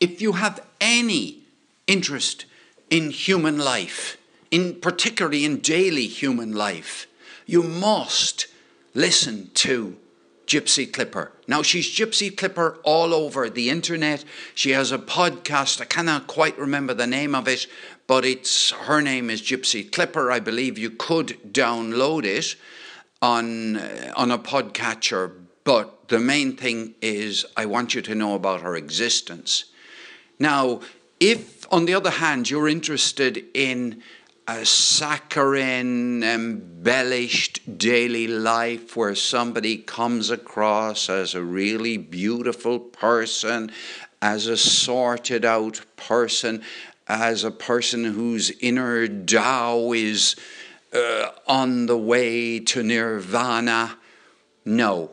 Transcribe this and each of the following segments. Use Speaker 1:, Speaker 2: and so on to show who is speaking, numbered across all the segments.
Speaker 1: if you have any interest in human life, in particularly in daily human life, you must listen to Gypsy Clipper. Now, she's Gypsy Clipper all over the internet. She has a podcast. I cannot quite remember the name of it, but it's her name is Gypsy Clipper. I believe you could download it on uh, on a podcatcher. But the main thing is, I want you to know about her existence. Now, if on the other hand you're interested in a saccharine, embellished daily life where somebody comes across as a really beautiful person, as a sorted out person, as a person whose inner Tao is uh, on the way to nirvana. No,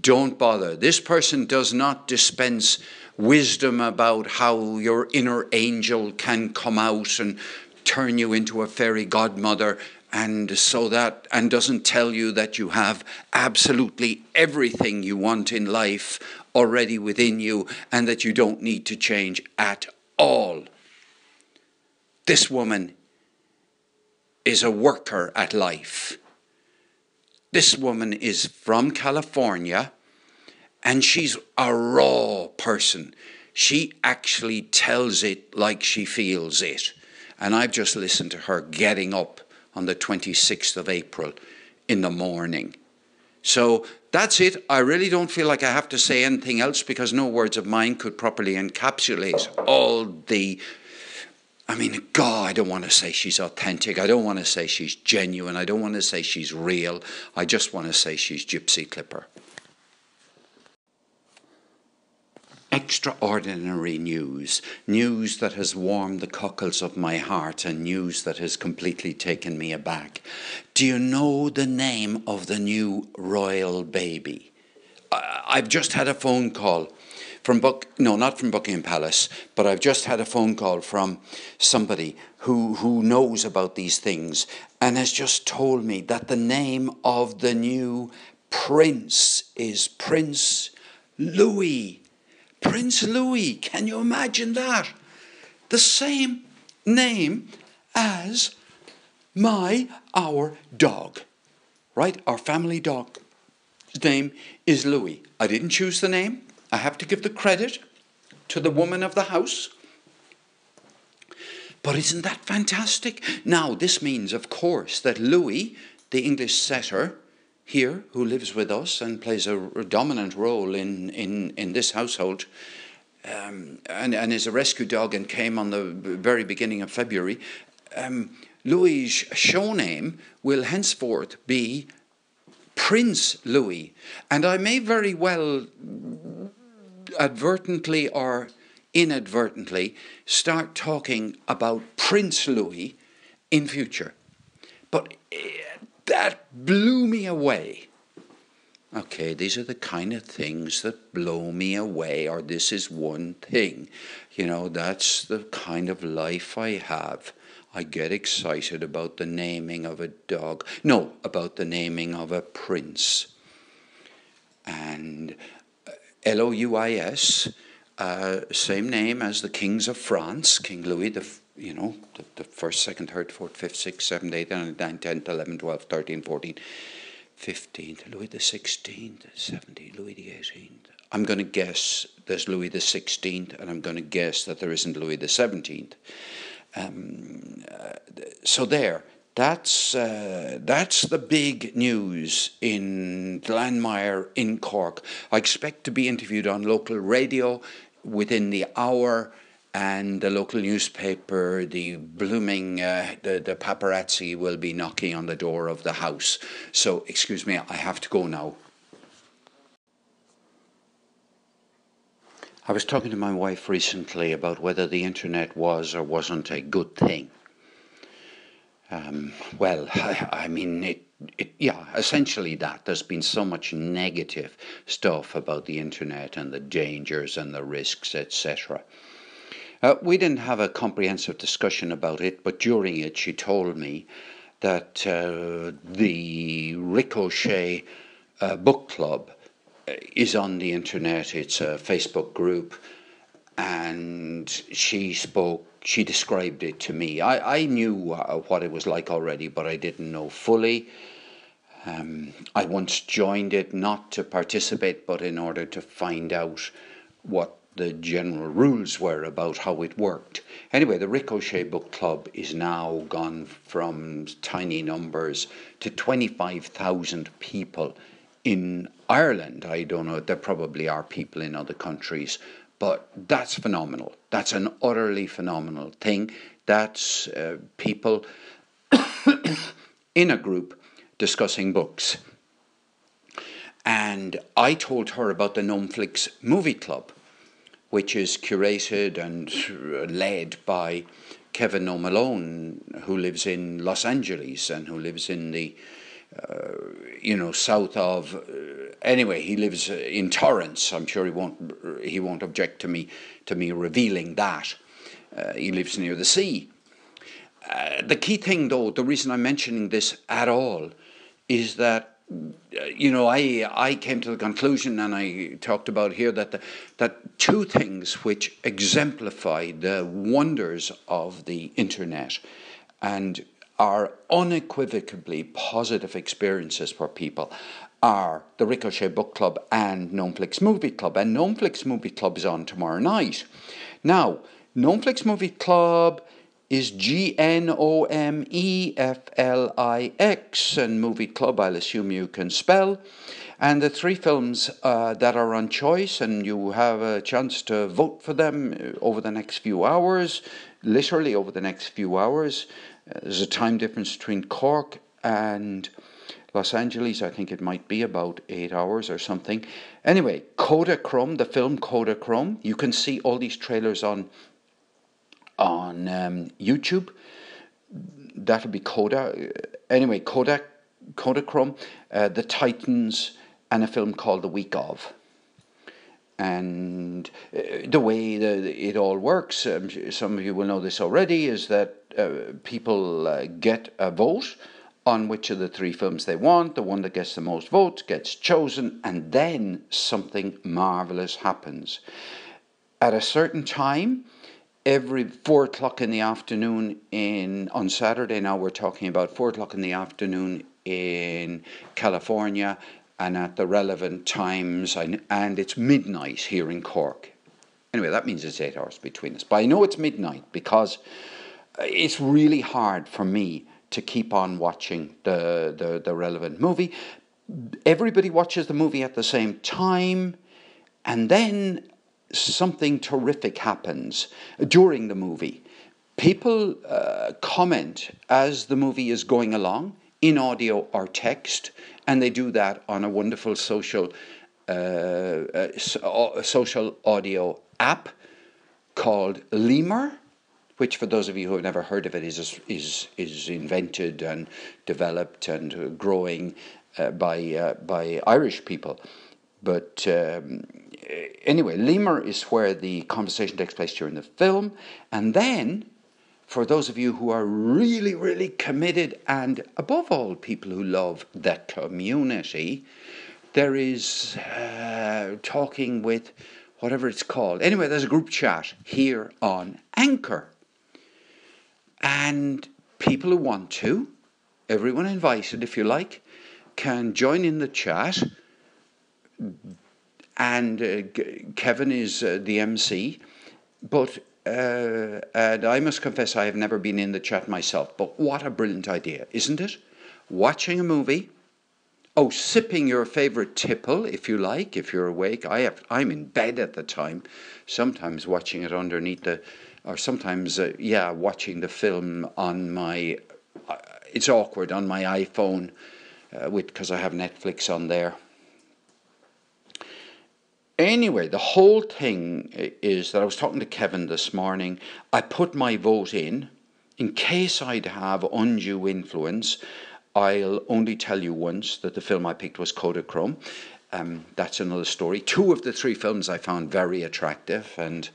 Speaker 1: don't bother. This person does not dispense wisdom about how your inner angel can come out and turn you into a fairy godmother and so that and doesn't tell you that you have absolutely everything you want in life already within you and that you don't need to change at all. This woman is a worker at life. This woman is from california and she's a raw person she actually tells it like she feels it and I've just listened to her getting up on the 26th of April in the morning. So that's it. I really don't feel like I have to say anything else because no words of mine could properly encapsulate all the. I mean, God, I don't want to say she's authentic. I don't want to say she's genuine. I don't want to say she's real. I just want to say she's Gypsy Clipper. Extraordinary news, news that has warmed the cockles of my heart, and news that has completely taken me aback. Do you know the name of the new royal baby? I've just had a phone call from Buck, no, not from Buckingham Palace, but I've just had a phone call from somebody who, who knows about these things and has just told me that the name of the new prince is Prince Louis. Prince Louis. Can you imagine that? The same name as my, our dog, right? Our family dog. Name is Louis. I didn't choose the name. I have to give the credit to the woman of the house. But isn't that fantastic? Now, this means, of course, that Louis, the English setter, here who lives with us and plays a, dominant role in, in, in this household. Um, and, and is a rescue dog and came on the very beginning of February. Um, Louis' show name will henceforth be Prince Louis. And I may very well advertently or inadvertently start talking about Prince Louis in future. But that blew me away. Okay, these are the kind of things that blow me away, or this is one thing. You know, that's the kind of life I have. I get excited about the naming of a dog. No, about the naming of a prince. And uh, L O U I S, uh, same name as the kings of France, King Louis the you know, the, the first, second, third, fourth, fifth, sixth, seventh, eighth, ninth, tenth, eleventh, twelfth, thirteenth, fourteenth, fifteenth, Louis the sixteenth, seventeenth, Louis the eighteenth. I'm going to guess there's Louis the sixteenth, and I'm going to guess that there isn't Louis the seventeenth. Um, uh, so there, that's uh, that's the big news in Glanmire in Cork. I expect to be interviewed on local radio within the hour and the local newspaper, the blooming, uh, the, the paparazzi will be knocking on the door of the house. So, excuse me, I have to go now. I was talking to my wife recently about whether the internet was or wasn't a good thing. Um, well, I, I mean, it, it, yeah, essentially that. There's been so much negative stuff about the internet and the dangers and the risks, etc. Uh, we didn't have a comprehensive discussion about it, but during it, she told me that uh, the Rick O'Shea uh, Book Club uh, is on the internet. It's a Facebook group, and she spoke, she described it to me. I, I knew what it was like already, but I didn't know fully. Um, I once joined it not to participate, but in order to find out what the general rules were about how it worked. Anyway, the Rick O'Shea Book Club is now gone from tiny numbers to 25,000 people in Ireland. I don't know, there probably are people in other countries, but that's phenomenal. That's an utterly phenomenal thing. That's uh, people in a group discussing books. And I told her about the Gnomeflix Movie Club, which is curated and led by Kevin O'Malone, who lives in Los Angeles and who lives in the, uh, you know, south of. Uh, anyway, he lives in Torrance. I'm sure he won't he won't object to me to me revealing that. Uh, he lives near the sea. Uh, the key thing, though, the reason I'm mentioning this at all, is that uh, you know, I I came to the conclusion, and I talked about here that the, that two things which exemplify the wonders of the internet, and are unequivocally positive experiences for people, are the Rick O'Shea Book Club and Gnomeflix Movie Club. And Gnomeflix Movie Club is on tomorrow night. Now, Gnomeflix Movie Club is G N O M E F L I X, and Movie Club, I'll assume you can spell. And the three films uh, that are on choice, and you have a chance to vote for them uh, over the next few hours, literally over the next few hours. Uh, there's a time difference between Cork and Los Angeles. I think it might be about eight hours or something. Anyway, Kodachrome, the film Kodachrome, you can see all these trailers on on um, YouTube. That'll be Coda. Anyway, Kodak, Kodachrome, uh, The Titans, and a film called The Week of. And uh, the way the, it all works, um, some of you will know this already, is that uh, people uh, get a vote on which of the three films they want. The one that gets the most votes gets chosen, and then something marvelous happens. At a certain time, every four o'clock in the afternoon in on Saturday. Now we're talking about four o'clock in the afternoon in California, and at the relevant times, and it's midnight here in Cork. Anyway, that means it's eight hours between us. But I know it's midnight because uh, it's really hard for me to keep on watching the, the, the relevant movie. Everybody watches the movie at the same time, and then something terrific happens during the movie. People uh, comment as the movie is going along in audio or text, and they do that on a wonderful social uh, uh, social audio app called Lemur, which, for those of you who have never heard of it, is is is invented and developed and growing uh, by uh, by Irish people. But um, anyway, Lemur is where the conversation takes place during the film. And then, for those of you who are really, really committed, and above all, people who love the community, there is uh, talking with whatever it's called. Anyway, there's a group chat here on Anchor. And people who want to, everyone invited if you like, can join in the chat and uh, Kevin is uh, the MC. But uh, and I must confess, I have never been in the chat myself. But what a brilliant idea, isn't it? Watching a movie. Oh, sipping your favorite tipple, if you like, if you're awake. I have. I'm in bed at the time. Sometimes watching it underneath the, or sometimes, uh, yeah, watching the film on my. Uh, it's awkward on my iPhone, uh, with because I have Netflix on there. Anyway, the whole thing is that I was talking to Kevin this morning. I put my vote in. In case I'd have undue influence, I'll only tell you once that the film I picked was Kodachrome. Um, that's another story. Two of the three films I found very attractive, and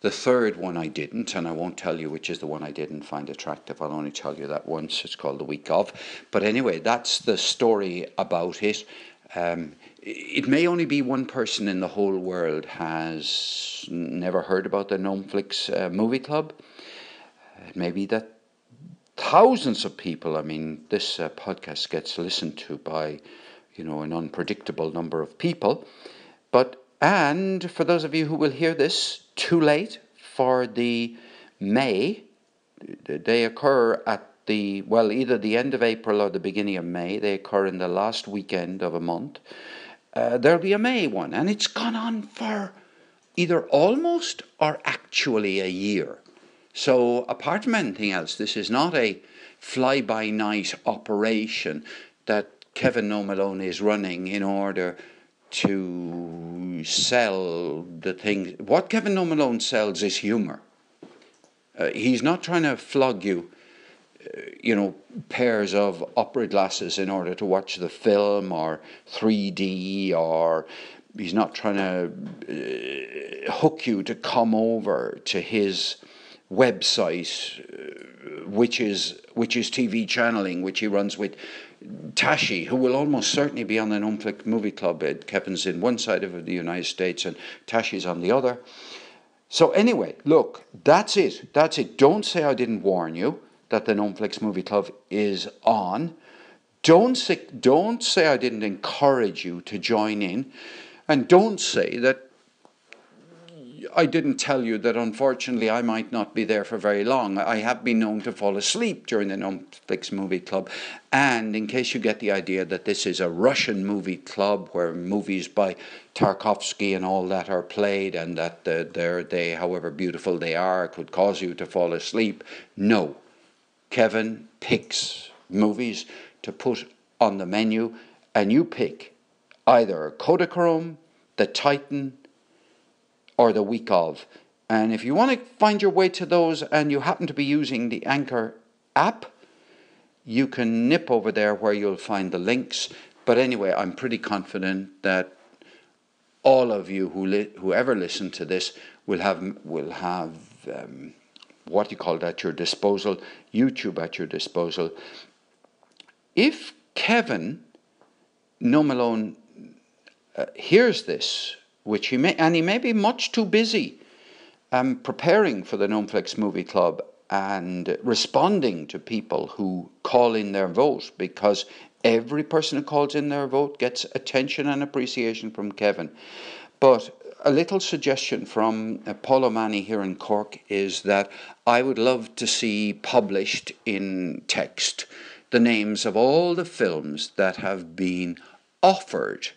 Speaker 1: the third one I didn't, and I won't tell you which is the one I didn't find attractive. I'll only tell you that once. It's called The Week of. But anyway, that's the story about it. Um, it may only be one person in the whole world has never heard about the Gnomeflix uh, movie club. It may be that thousands of people. I mean, this uh, podcast gets listened to by, you know, an unpredictable number of people. But and for those of you who will hear this too late for the May, they occur at the well either the end of April or the beginning of May. They occur in the last weekend of a month. Uh, there'll be a May one, and it's gone on for either almost or actually a year. So, apart from anything else, this is not a fly by night operation that Kevin No Malone is running in order to sell the things. What Kevin No Malone sells is humour. Uh, he's not trying to flog you, you know, pairs of opera glasses in order to watch the film or 3D or he's not trying to uh, hook you to come over to his website, uh, which is which is TV channeling, which he runs with Tashi, who will almost certainly be on the Gnomeflix Movie Club. Kevin's in one side of the United States and Tashi's on the other. So anyway, look, that's it. That's it. Don't say I didn't warn you that the Gnomeflix Movie Club is on. Don't say, don't say I didn't encourage you to join in. And don't say that I didn't tell you that unfortunately I might not be there for very long. I have been known to fall asleep during the Netflix movie club. And in case you get the idea that this is a Russian movie club where movies by Tarkovsky and all that are played and that uh, they're, they, however beautiful they are, could cause you to fall asleep, no. Kevin picks movies to put on the menu, and you pick either Kodachrome, The Titan, or the week of. And if you want to find your way to those and you happen to be using the Anchor app, you can nip over there where you'll find the links. But anyway, I'm pretty confident that all of you who li- whoever listen to this will have will have um, what you call it at your disposal, YouTube at your disposal. If Kevin No Malone uh, hears this which he may, and he may be much too busy um, preparing for the Gnomeflix Movie Club and responding to people who call in their vote because every person who calls in their vote gets attention and appreciation from Kevin. But a little suggestion from uh, Paul O'Mahony here in Cork is that I would love to see published in text the names of all the films that have been offered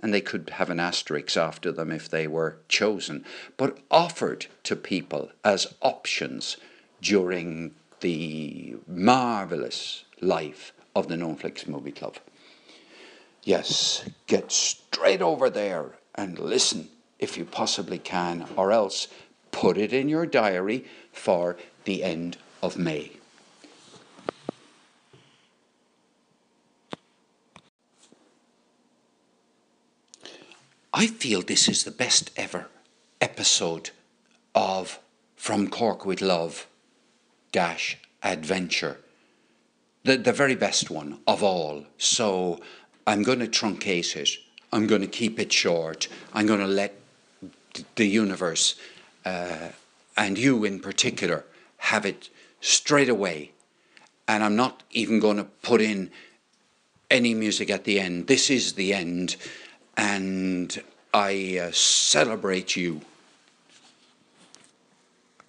Speaker 1: and they could have an asterisk after them if they were chosen, but offered to people as options during the marvellous life of the Gnomeflix Movie Club. Yes, get straight over there and listen if you possibly can, or else put it in your diary for the end of May. I feel this is the best ever episode of From Cork with Love dash adventure. The, the very best one of all. So I'm going to truncate it. I'm going to keep it short. I'm going to let the universe uh, and you in particular have it straight away. And I'm not even going to put in any music at the end. This is the end and I uh, celebrate you